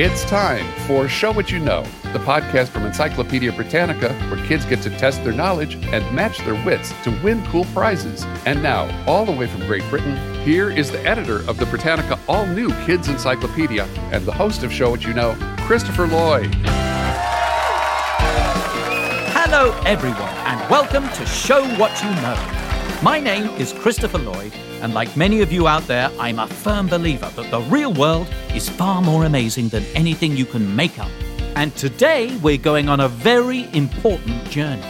It's time for Show What You Know, the podcast from Encyclopedia Britannica, where kids get to test their knowledge and match their wits to win cool prizes. And now, all the way from Great Britain, here is the editor of the Britannica All New Kids Encyclopedia and the host of Show What You Know, Christopher Lloyd. Hello, everyone, and welcome to Show What You Know. My name is Christopher Lloyd, and like many of you out there, I'm a firm believer that the real world is far more amazing than anything you can make up. And today we're going on a very important journey.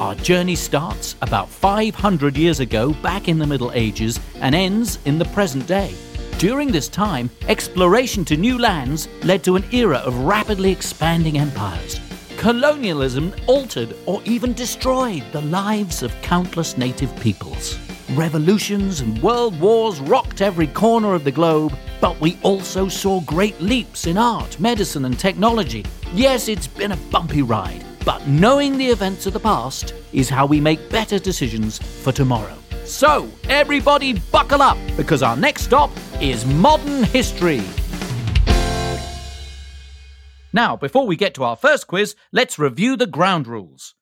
Our journey starts about 500 years ago, back in the Middle Ages, and ends in the present day. During this time, exploration to new lands led to an era of rapidly expanding empires. Colonialism altered or even destroyed the lives of countless native peoples. Revolutions and world wars rocked every corner of the globe, but we also saw great leaps in art, medicine, and technology. Yes, it's been a bumpy ride, but knowing the events of the past is how we make better decisions for tomorrow. So, everybody buckle up because our next stop is modern history. Now, before we get to our first quiz, let's review the ground rules.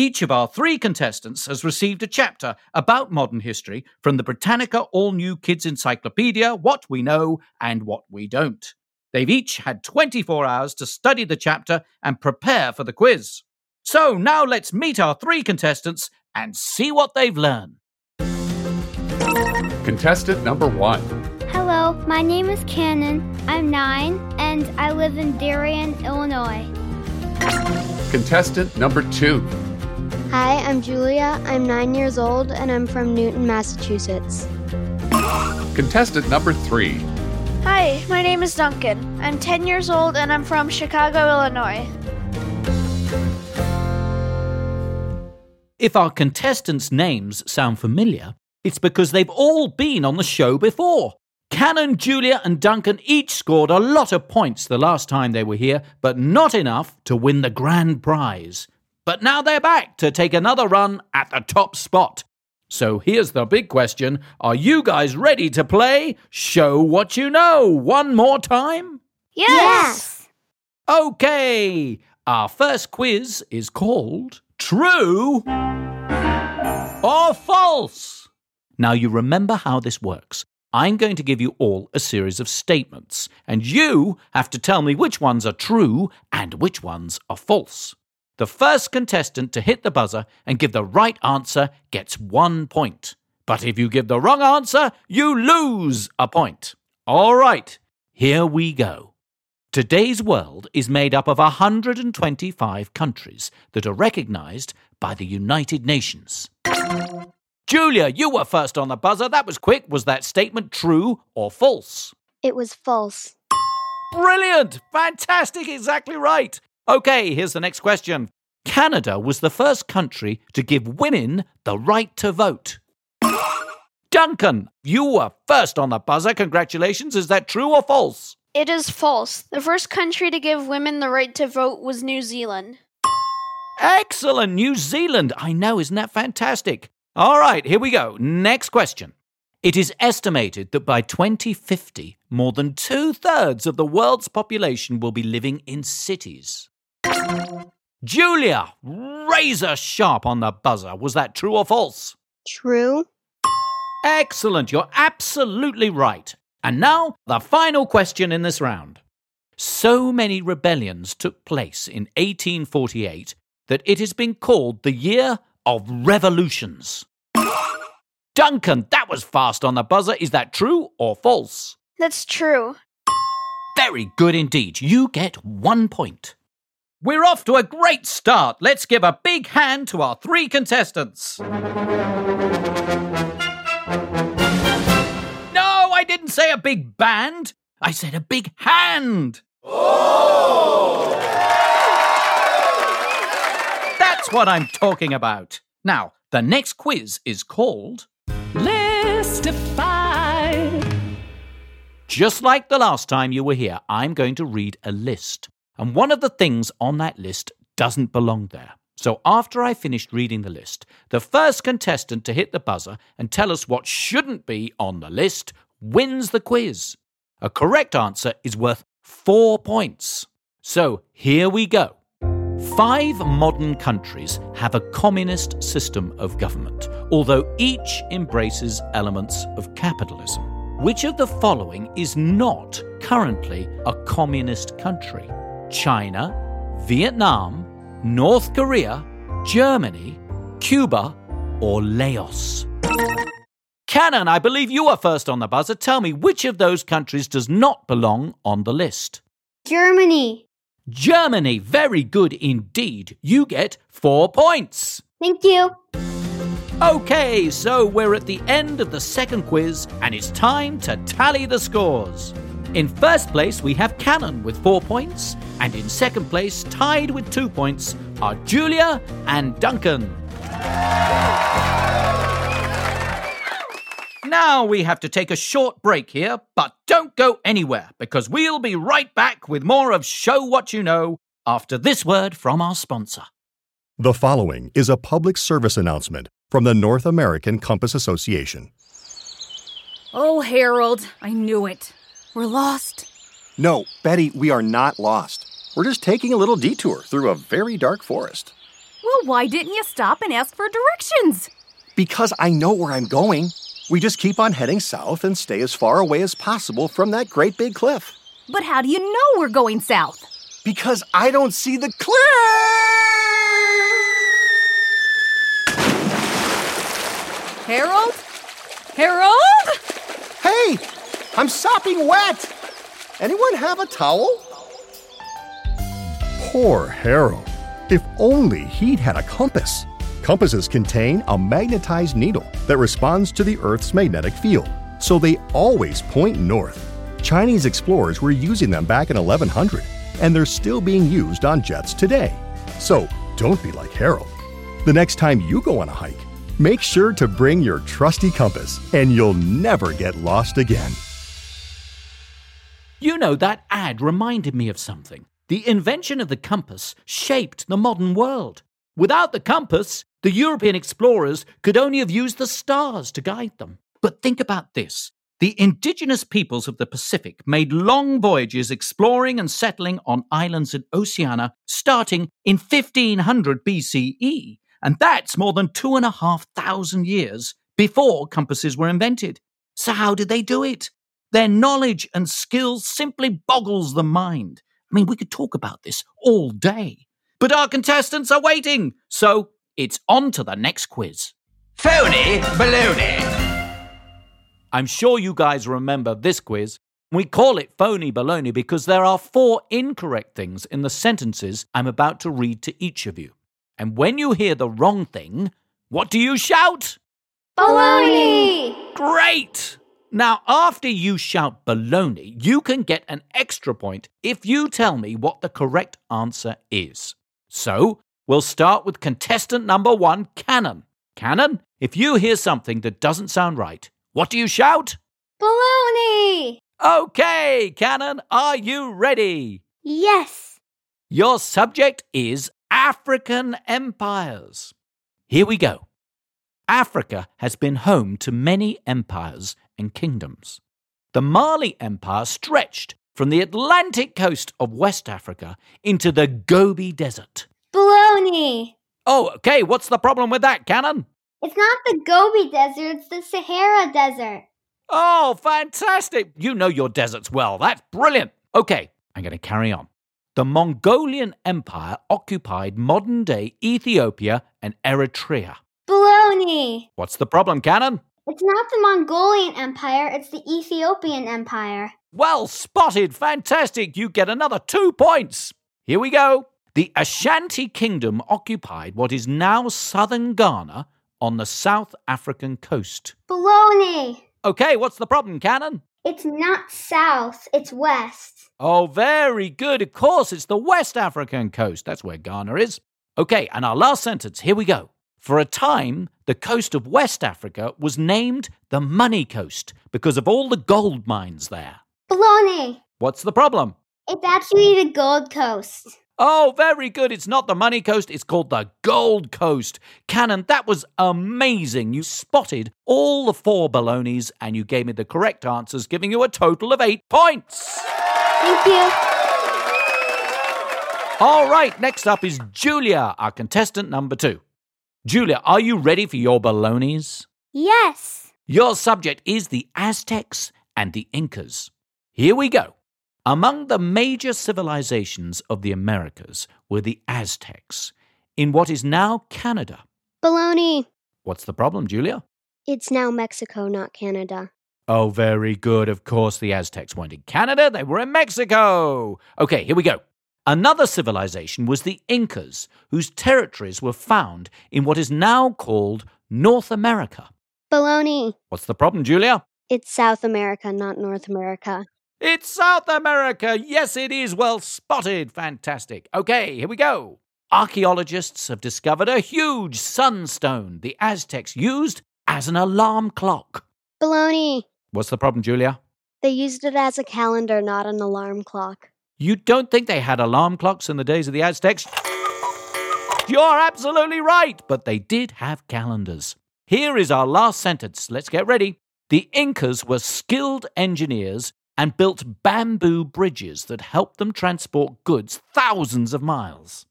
Each of our three contestants has received a chapter about modern history from the Britannica All New Kids Encyclopedia What We Know and What We Don't. They've each had 24 hours to study the chapter and prepare for the quiz. So now let's meet our three contestants and see what they've learned. Contestant number one. Hello, my name is Cannon. I'm nine and I live in Darien, Illinois. Contestant number two. Hi, I'm Julia. I'm nine years old and I'm from Newton, Massachusetts. Contestant number three. Hi, my name is Duncan. I'm 10 years old and I'm from Chicago, Illinois. If our contestants' names sound familiar, it's because they've all been on the show before. Cannon, Julia, and Duncan each scored a lot of points the last time they were here, but not enough to win the grand prize. But now they're back to take another run at the top spot. So here's the big question Are you guys ready to play Show What You Know one more time? Yes! Okay, our first quiz is called True or False. Now you remember how this works. I'm going to give you all a series of statements, and you have to tell me which ones are true and which ones are false. The first contestant to hit the buzzer and give the right answer gets one point. But if you give the wrong answer, you lose a point. All right, here we go. Today's world is made up of 125 countries that are recognized by the United Nations. Julia, you were first on the buzzer. That was quick. Was that statement true or false? It was false. Brilliant! Fantastic! Exactly right. Okay, here's the next question. Canada was the first country to give women the right to vote. Duncan, you were first on the buzzer. Congratulations. Is that true or false? It is false. The first country to give women the right to vote was New Zealand. Excellent. New Zealand. I know. Isn't that fantastic? All right, here we go. Next question. It is estimated that by 2050, more than two thirds of the world's population will be living in cities. Julia, razor sharp on the buzzer. Was that true or false? True. Excellent. You're absolutely right. And now, the final question in this round. So many rebellions took place in 1848 that it has been called the year of revolutions. Duncan, that was fast on the buzzer. Is that true or false? That's true. Very good indeed. You get one point. We're off to a great start. Let's give a big hand to our three contestants. No, I didn't say a big band. I said a big hand. Oh! That's what I'm talking about. Now, the next quiz is called Listify. Just like the last time you were here, I'm going to read a list. And one of the things on that list doesn't belong there. So after I finished reading the list, the first contestant to hit the buzzer and tell us what shouldn't be on the list wins the quiz. A correct answer is worth four points. So here we go. Five modern countries have a communist system of government, although each embraces elements of capitalism. Which of the following is not currently a communist country? China, Vietnam, North Korea, Germany, Cuba, or Laos? Cannon, I believe you are first on the buzzer. Tell me which of those countries does not belong on the list? Germany. Germany, very good indeed. You get four points. Thank you. Okay, so we're at the end of the second quiz, and it's time to tally the scores. In first place, we have Cannon with four points, and in second place, tied with two points, are Julia and Duncan. Now we have to take a short break here, but don't go anywhere because we'll be right back with more of Show What You Know after this word from our sponsor. The following is a public service announcement from the North American Compass Association. Oh, Harold, I knew it. We're lost. No, Betty, we are not lost. We're just taking a little detour through a very dark forest. Well, why didn't you stop and ask for directions? Because I know where I'm going. We just keep on heading south and stay as far away as possible from that great big cliff. But how do you know we're going south? Because I don't see the cliff! Harold? Harold? Hey, I'm sopping wet! Anyone have a towel? Poor Harold. If only he'd had a compass. Compasses contain a magnetized needle that responds to the Earth's magnetic field, so they always point north. Chinese explorers were using them back in 1100, and they're still being used on jets today. So don't be like Harold. The next time you go on a hike, make sure to bring your trusty compass, and you'll never get lost again. You know, that ad reminded me of something. The invention of the compass shaped the modern world. Without the compass, the European explorers could only have used the stars to guide them. But think about this. The indigenous peoples of the Pacific made long voyages exploring and settling on islands in Oceania starting in 1500 BCE. And that's more than two and a half thousand years before compasses were invented. So, how did they do it? Their knowledge and skills simply boggles the mind. I mean, we could talk about this all day. But our contestants are waiting, so it's on to the next quiz. Phony baloney. I'm sure you guys remember this quiz. We call it phony baloney because there are four incorrect things in the sentences I'm about to read to each of you. And when you hear the wrong thing, what do you shout? Baloney! Great! Now, after you shout baloney, you can get an extra point if you tell me what the correct answer is. So, we'll start with contestant number one, Cannon. Cannon, if you hear something that doesn't sound right, what do you shout? Baloney! Okay, Cannon, are you ready? Yes. Your subject is African empires. Here we go. Africa has been home to many empires and kingdoms. The Mali Empire stretched from the Atlantic coast of West Africa into the Gobi Desert. Baloney! Oh, okay, what's the problem with that, Cannon? It's not the Gobi Desert, it's the Sahara Desert. Oh, fantastic! You know your deserts well. That's brilliant. Okay, I'm going to carry on. The Mongolian Empire occupied modern day Ethiopia and Eritrea. Baloney! What's the problem, Cannon? It's not the Mongolian Empire, it's the Ethiopian Empire. Well spotted. Fantastic. You get another two points. Here we go. The Ashanti Kingdom occupied what is now southern Ghana on the South African coast. Baloney! Okay, what's the problem, Cannon? It's not south, it's west. Oh, very good. Of course, it's the West African coast. That's where Ghana is. Okay, and our last sentence. Here we go. For a time, the coast of West Africa was named the Money Coast because of all the gold mines there. Baloney! What's the problem? It's actually the Gold Coast. Oh, very good. It's not the Money Coast, it's called the Gold Coast. Cannon, that was amazing. You spotted all the four balonies and you gave me the correct answers, giving you a total of eight points. Thank you. All right, next up is Julia, our contestant number two. Julia, are you ready for your balonies? Yes. Your subject is the Aztecs and the Incas. Here we go. Among the major civilizations of the Americas were the Aztecs in what is now Canada. Baloney. What's the problem, Julia? It's now Mexico, not Canada. Oh, very good. Of course, the Aztecs weren't in Canada, they were in Mexico. Okay, here we go. Another civilization was the Incas, whose territories were found in what is now called North America. Baloney. What's the problem, Julia? It's South America, not North America. It's South America. Yes, it is. Well spotted. Fantastic. Okay, here we go. Archaeologists have discovered a huge sunstone the Aztecs used as an alarm clock. Baloney. What's the problem, Julia? They used it as a calendar, not an alarm clock. You don't think they had alarm clocks in the days of the Aztecs? You're absolutely right, but they did have calendars. Here is our last sentence. Let's get ready. The Incas were skilled engineers and built bamboo bridges that helped them transport goods thousands of miles.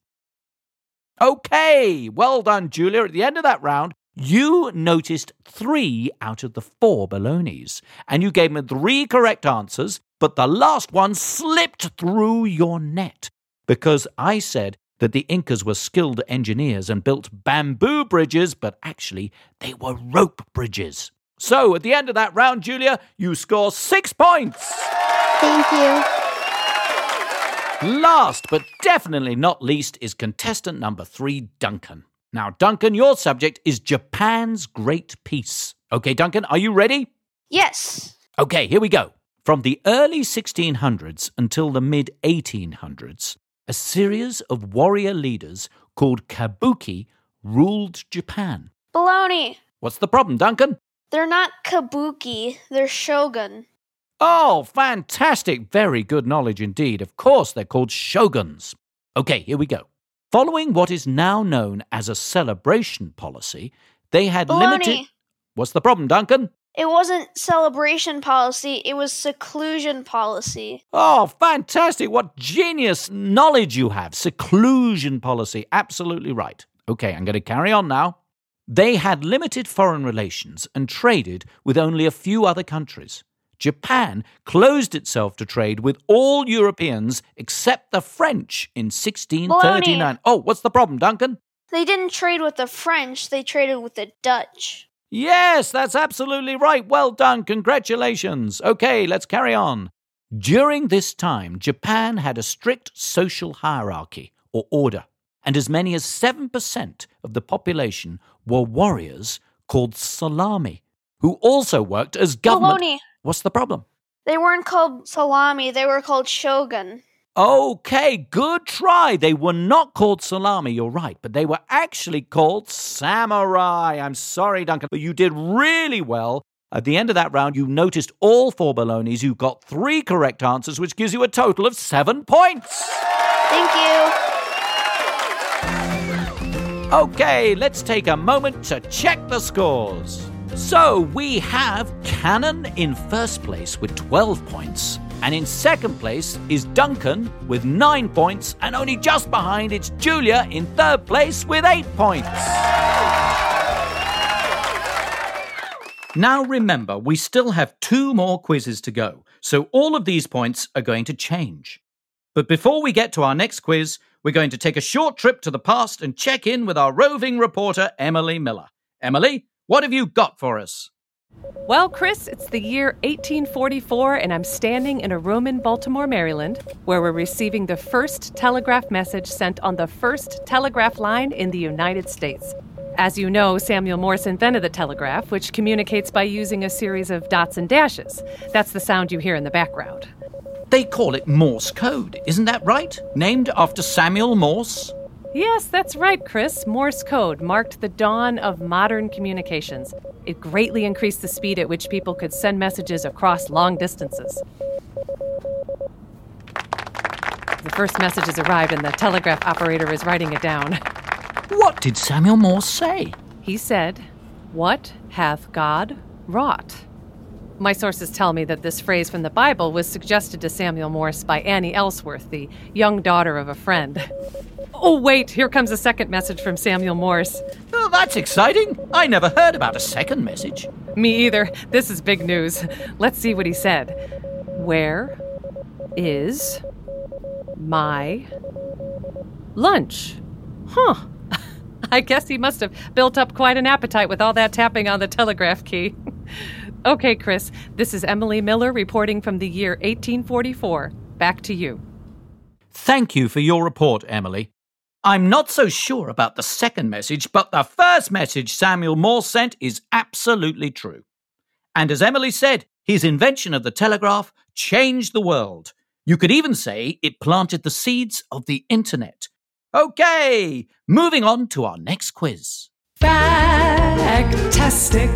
Okay, well done, Julia. At the end of that round, you noticed three out of the four balonies, and you gave me three correct answers, but the last one slipped through your net because I said that the Incas were skilled engineers and built bamboo bridges, but actually they were rope bridges. So at the end of that round, Julia, you score six points. Thank you. Last but definitely not least is contestant number three, Duncan. Now, Duncan, your subject is Japan's Great Peace. Okay, Duncan, are you ready? Yes. Okay, here we go. From the early 1600s until the mid 1800s, a series of warrior leaders called kabuki ruled Japan. Baloney. What's the problem, Duncan? They're not kabuki, they're shogun. Oh, fantastic. Very good knowledge indeed. Of course, they're called shoguns. Okay, here we go. Following what is now known as a celebration policy, they had Baloney. limited. What's the problem, Duncan? It wasn't celebration policy, it was seclusion policy. Oh, fantastic. What genius knowledge you have. Seclusion policy. Absolutely right. Okay, I'm going to carry on now. They had limited foreign relations and traded with only a few other countries. Japan closed itself to trade with all Europeans except the French in 1639. Oh, what's the problem, Duncan? They didn't trade with the French, they traded with the Dutch. Yes, that's absolutely right. Well done. Congratulations. Okay, let's carry on. During this time, Japan had a strict social hierarchy or order, and as many as 7% of the population were warriors called salami, who also worked as government. Baloney. What's the problem? They weren't called salami, they were called shogun. Okay, good try. They were not called salami, you're right, but they were actually called samurai. I'm sorry, Duncan, but you did really well. At the end of that round, you noticed all four balonies. You got three correct answers, which gives you a total of seven points. Thank you. Okay, let's take a moment to check the scores. So we have Cannon in first place with 12 points, and in second place is Duncan with 9 points, and only just behind it's Julia in third place with 8 points. Now remember, we still have two more quizzes to go, so all of these points are going to change. But before we get to our next quiz, we're going to take a short trip to the past and check in with our roving reporter, Emily Miller. Emily, what have you got for us? Well, Chris, it's the year 1844, and I'm standing in a room in Baltimore, Maryland, where we're receiving the first telegraph message sent on the first telegraph line in the United States. As you know, Samuel Morse invented the telegraph, which communicates by using a series of dots and dashes. That's the sound you hear in the background. They call it Morse code, isn't that right? Named after Samuel Morse? Yes, that's right, Chris. Morse code marked the dawn of modern communications. It greatly increased the speed at which people could send messages across long distances. The first message has arrived, and the telegraph operator is writing it down. What did Samuel Morse say? He said, What hath God wrought? My sources tell me that this phrase from the Bible was suggested to Samuel Morse by Annie Ellsworth, the young daughter of a friend. Oh, wait, here comes a second message from Samuel Morse. Oh, that's exciting. I never heard about a second message. Me either. This is big news. Let's see what he said. Where is my lunch? Huh. I guess he must have built up quite an appetite with all that tapping on the telegraph key. okay, Chris, this is Emily Miller reporting from the year 1844. Back to you. Thank you for your report, Emily. I'm not so sure about the second message, but the first message Samuel Morse sent is absolutely true. And as Emily said, his invention of the telegraph changed the world. You could even say it planted the seeds of the internet. Okay, moving on to our next quiz. Fantastic.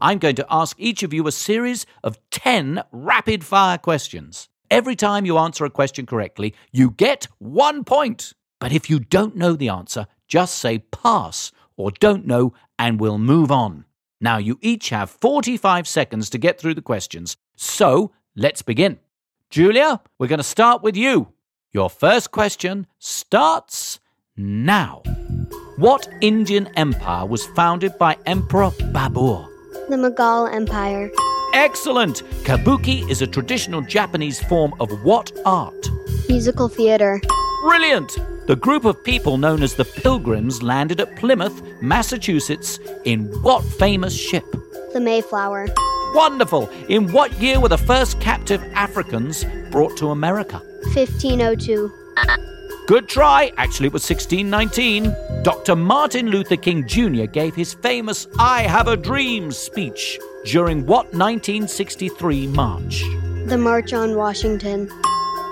I'm going to ask each of you a series of 10 rapid fire questions. Every time you answer a question correctly, you get one point. But if you don't know the answer, just say pass or don't know and we'll move on. Now, you each have 45 seconds to get through the questions. So, let's begin. Julia, we're going to start with you. Your first question starts now. What Indian empire was founded by Emperor Babur? The Mughal Empire. Excellent! Kabuki is a traditional Japanese form of what art? Musical theater. Brilliant! The group of people known as the Pilgrims landed at Plymouth, Massachusetts, in what famous ship? The Mayflower. Wonderful! In what year were the first captive Africans brought to America? 1502. Good try. Actually, it was 1619. Dr. Martin Luther King Jr. gave his famous I Have a Dream speech during what 1963 march? The March on Washington.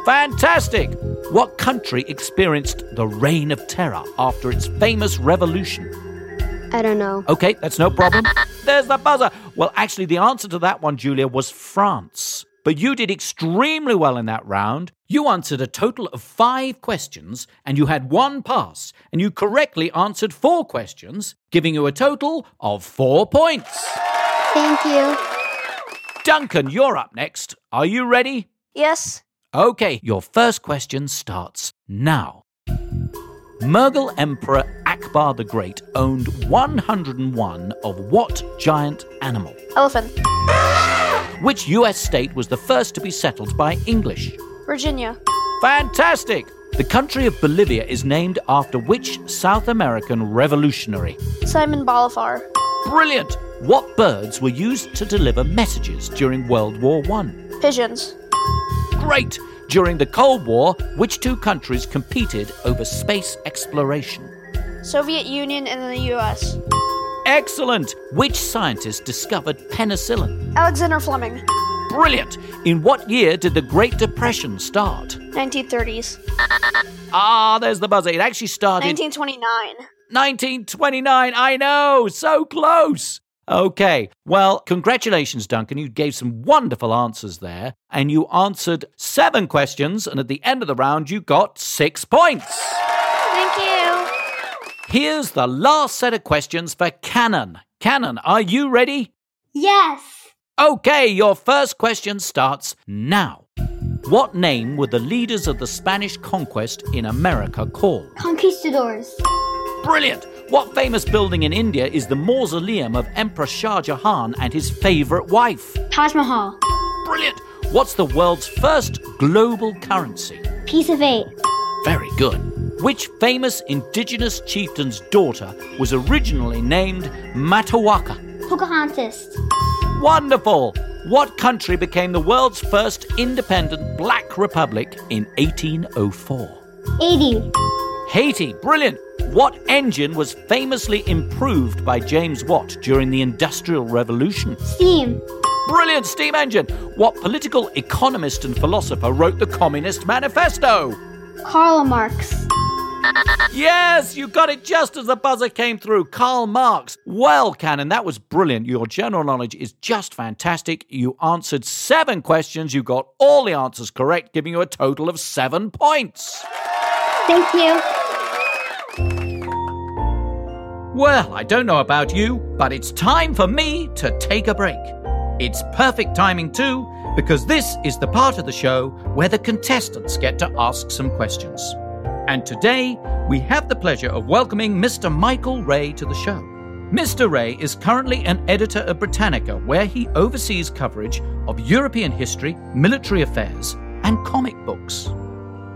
Fantastic! What country experienced the Reign of Terror after its famous revolution? I don't know. Okay, that's no problem. There's the buzzer. Well, actually, the answer to that one, Julia, was France. But you did extremely well in that round. You answered a total of five questions and you had one pass, and you correctly answered four questions, giving you a total of four points. Thank you. Duncan, you're up next. Are you ready? Yes. Okay, your first question starts now. Mughal Emperor Akbar the Great owned 101 of what giant animal? Elephant. Which US state was the first to be settled by English? Virginia. Fantastic! The country of Bolivia is named after which South American revolutionary? Simon Bolivar. Brilliant! What birds were used to deliver messages during World War I? Pigeons. Great! During the Cold War, which two countries competed over space exploration? Soviet Union and the US. Excellent! Which scientist discovered penicillin? Alexander Fleming. Brilliant! In what year did the Great Depression start? 1930s. Ah, there's the buzzer. It actually started 1929. 1929. I know, so close. Okay, well, congratulations, Duncan. You gave some wonderful answers there, and you answered seven questions, and at the end of the round, you got six points. Thank you. Here's the last set of questions for Cannon. Cannon, are you ready? Yes. Okay, your first question starts now. What name were the leaders of the Spanish conquest in America called? Conquistadors. Brilliant! What famous building in India is the mausoleum of Emperor Shah Jahan and his favorite wife? Taj Mahal. Brilliant! What's the world's first global currency? Piece of eight. Very good. Which famous indigenous chieftain's daughter was originally named Matoaka? Pocahontas. Wonderful! What country became the world's first independent black republic in 1804? 80. Haiti, brilliant! What engine was famously improved by James Watt during the Industrial Revolution? Steam. Brilliant steam engine! What political economist and philosopher wrote the Communist Manifesto? Karl Marx. Yes, you got it just as the buzzer came through. Karl Marx. Well, Cannon, that was brilliant. Your general knowledge is just fantastic. You answered seven questions. You got all the answers correct, giving you a total of seven points. Thank you. Well, I don't know about you, but it's time for me to take a break. It's perfect timing too, because this is the part of the show where the contestants get to ask some questions. And today, we have the pleasure of welcoming Mr. Michael Ray to the show. Mr. Ray is currently an editor of Britannica, where he oversees coverage of European history, military affairs, and comic books.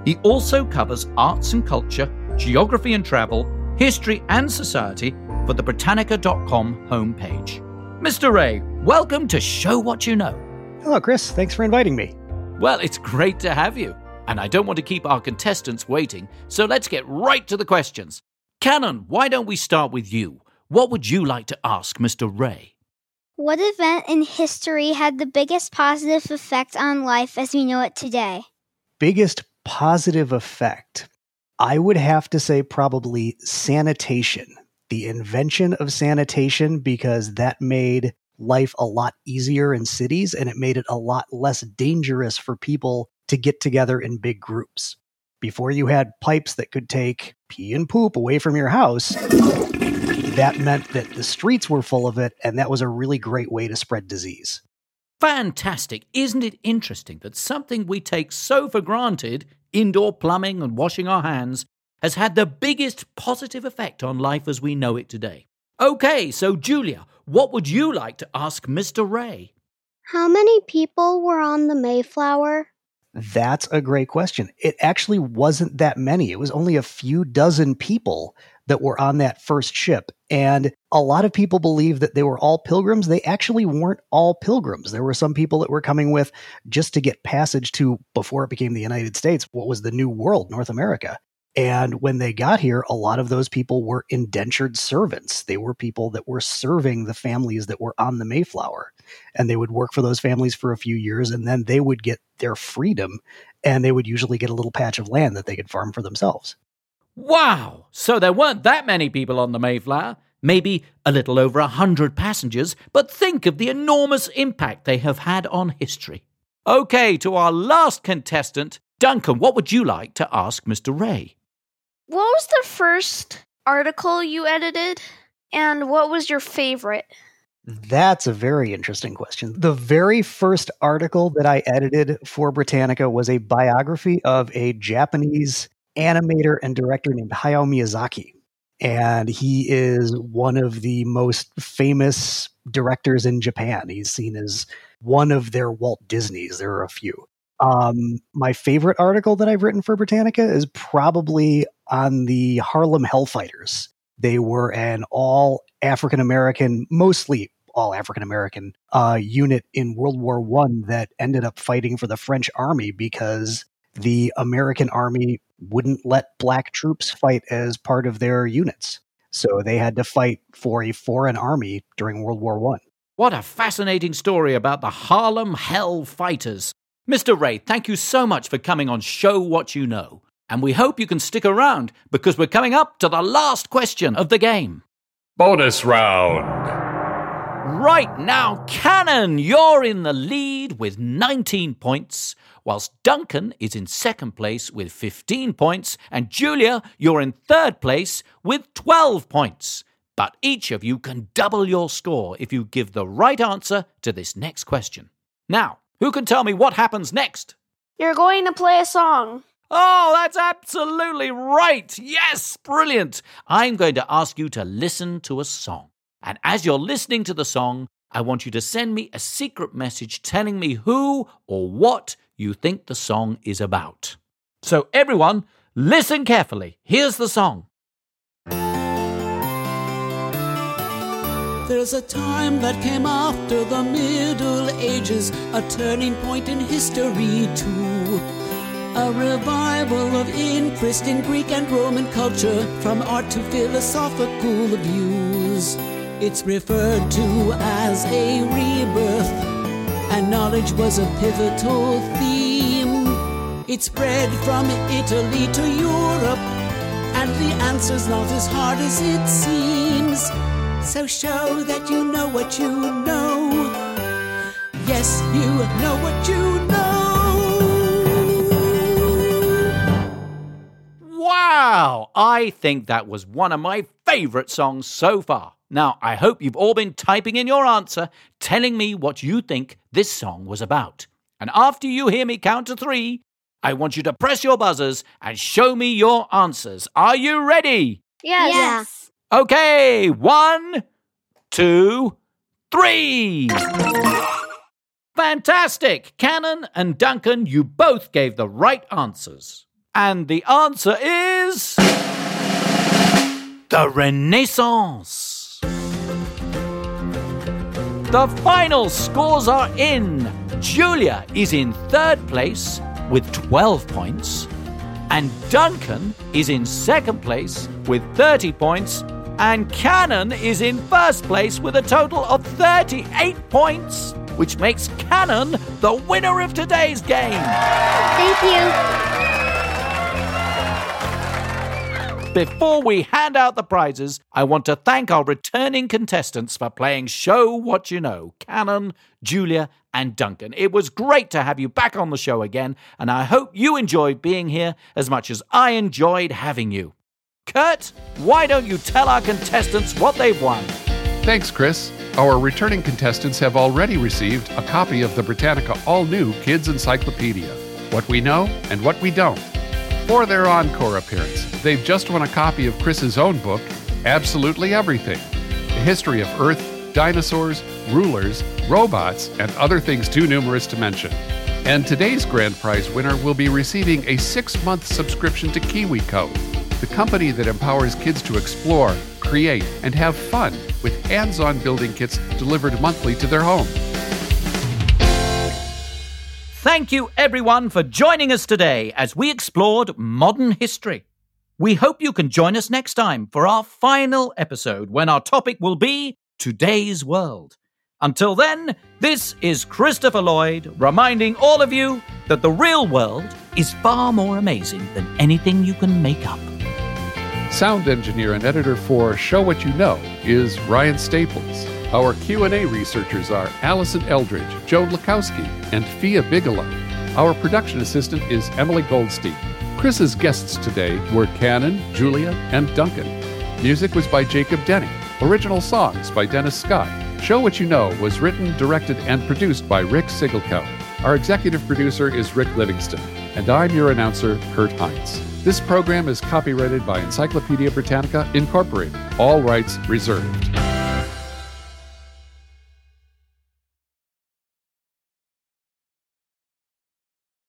He also covers arts and culture, geography and travel, history and society for the Britannica.com homepage. Mr. Ray, welcome to Show What You Know. Hello, Chris. Thanks for inviting me. Well, it's great to have you. And I don't want to keep our contestants waiting, so let's get right to the questions. Cannon, why don't we start with you? What would you like to ask Mr. Ray? What event in history had the biggest positive effect on life as we know it today? Biggest positive effect? I would have to say probably sanitation. The invention of sanitation, because that made life a lot easier in cities and it made it a lot less dangerous for people to get together in big groups. Before you had pipes that could take pee and poop away from your house, that meant that the streets were full of it, and that was a really great way to spread disease. Fantastic. Isn't it interesting that something we take so for granted, indoor plumbing and washing our hands, has had the biggest positive effect on life as we know it today? Okay, so Julia, what would you like to ask Mr. Ray? How many people were on the Mayflower? That's a great question. It actually wasn't that many. It was only a few dozen people that were on that first ship. And a lot of people believe that they were all pilgrims. They actually weren't all pilgrims. There were some people that were coming with just to get passage to, before it became the United States, what was the New World, North America. And when they got here, a lot of those people were indentured servants. They were people that were serving the families that were on the Mayflower. And they would work for those families for a few years and then they would get their freedom and they would usually get a little patch of land that they could farm for themselves. Wow! So there weren't that many people on the Mayflower. Maybe a little over a hundred passengers, but think of the enormous impact they have had on history. Okay, to our last contestant, Duncan, what would you like to ask Mr. Ray? What was the first article you edited? And what was your favorite? That's a very interesting question. The very first article that I edited for Britannica was a biography of a Japanese animator and director named Hayao Miyazaki. And he is one of the most famous directors in Japan. He's seen as one of their Walt Disneys. There are a few. Um, my favorite article that I've written for Britannica is probably on the Harlem Hellfighters. They were an all African American, mostly all African American uh, unit in World War One that ended up fighting for the French army because the American army wouldn't let black troops fight as part of their units. So they had to fight for a foreign army during World War One. What a fascinating story about the Harlem Hell Fighters. Mr. Ray, thank you so much for coming on Show What You Know. And we hope you can stick around because we're coming up to the last question of the game. Bonus round. Right now, Cannon, you're in the lead with 19 points, whilst Duncan is in second place with 15 points, and Julia, you're in third place with 12 points. But each of you can double your score if you give the right answer to this next question. Now, who can tell me what happens next? You're going to play a song. Oh, that's absolutely right. Yes, brilliant. I'm going to ask you to listen to a song. And as you're listening to the song, I want you to send me a secret message telling me who or what you think the song is about. So, everyone, listen carefully. Here's the song. There's a time that came after the Middle Ages, a turning point in history, too. A revival of interest in Greek and Roman culture, from art to philosophical views. It's referred to as a rebirth, and knowledge was a pivotal theme. It spread from Italy to Europe, and the answer's not as hard as it seems. So show that you know what you know. Yes, you know what you know. Wow! I think that was one of my favourite songs so far. Now, I hope you've all been typing in your answer, telling me what you think this song was about. And after you hear me count to three, I want you to press your buzzers and show me your answers. Are you ready? Yes. Yes. Okay, one, two, three. Fantastic! Cannon and Duncan, you both gave the right answers. And the answer is. The Renaissance. The final scores are in. Julia is in third place with 12 points, and Duncan is in second place with 30 points, and Cannon is in first place with a total of 38 points, which makes Cannon the winner of today's game. Thank you. Before we hand out the prizes, I want to thank our returning contestants for playing Show What You Know Cannon, Julia, and Duncan. It was great to have you back on the show again, and I hope you enjoyed being here as much as I enjoyed having you. Kurt, why don't you tell our contestants what they've won? Thanks, Chris. Our returning contestants have already received a copy of the Britannica All New Kids Encyclopedia What We Know and What We Don't. For their encore appearance, they've just won a copy of Chris's own book, Absolutely Everything A History of Earth, Dinosaurs, Rulers, Robots, and Other Things Too Numerous to Mention. And today's grand prize winner will be receiving a six month subscription to KiwiCo, the company that empowers kids to explore, create, and have fun with hands on building kits delivered monthly to their home. Thank you, everyone, for joining us today as we explored modern history. We hope you can join us next time for our final episode when our topic will be today's world. Until then, this is Christopher Lloyd reminding all of you that the real world is far more amazing than anything you can make up. Sound engineer and editor for Show What You Know is Ryan Staples. Our Q&A researchers are Allison Eldridge, Joan Lukowski, and Fia Bigelow. Our production assistant is Emily Goldstein. Chris's guests today were Cannon, Julia, and Duncan. Music was by Jacob Denny. Original songs by Dennis Scott. Show What You Know was written, directed, and produced by Rick Sigelko. Our executive producer is Rick Livingston, and I'm your announcer, Kurt Heinz. This program is copyrighted by Encyclopedia Britannica Incorporated. All rights reserved.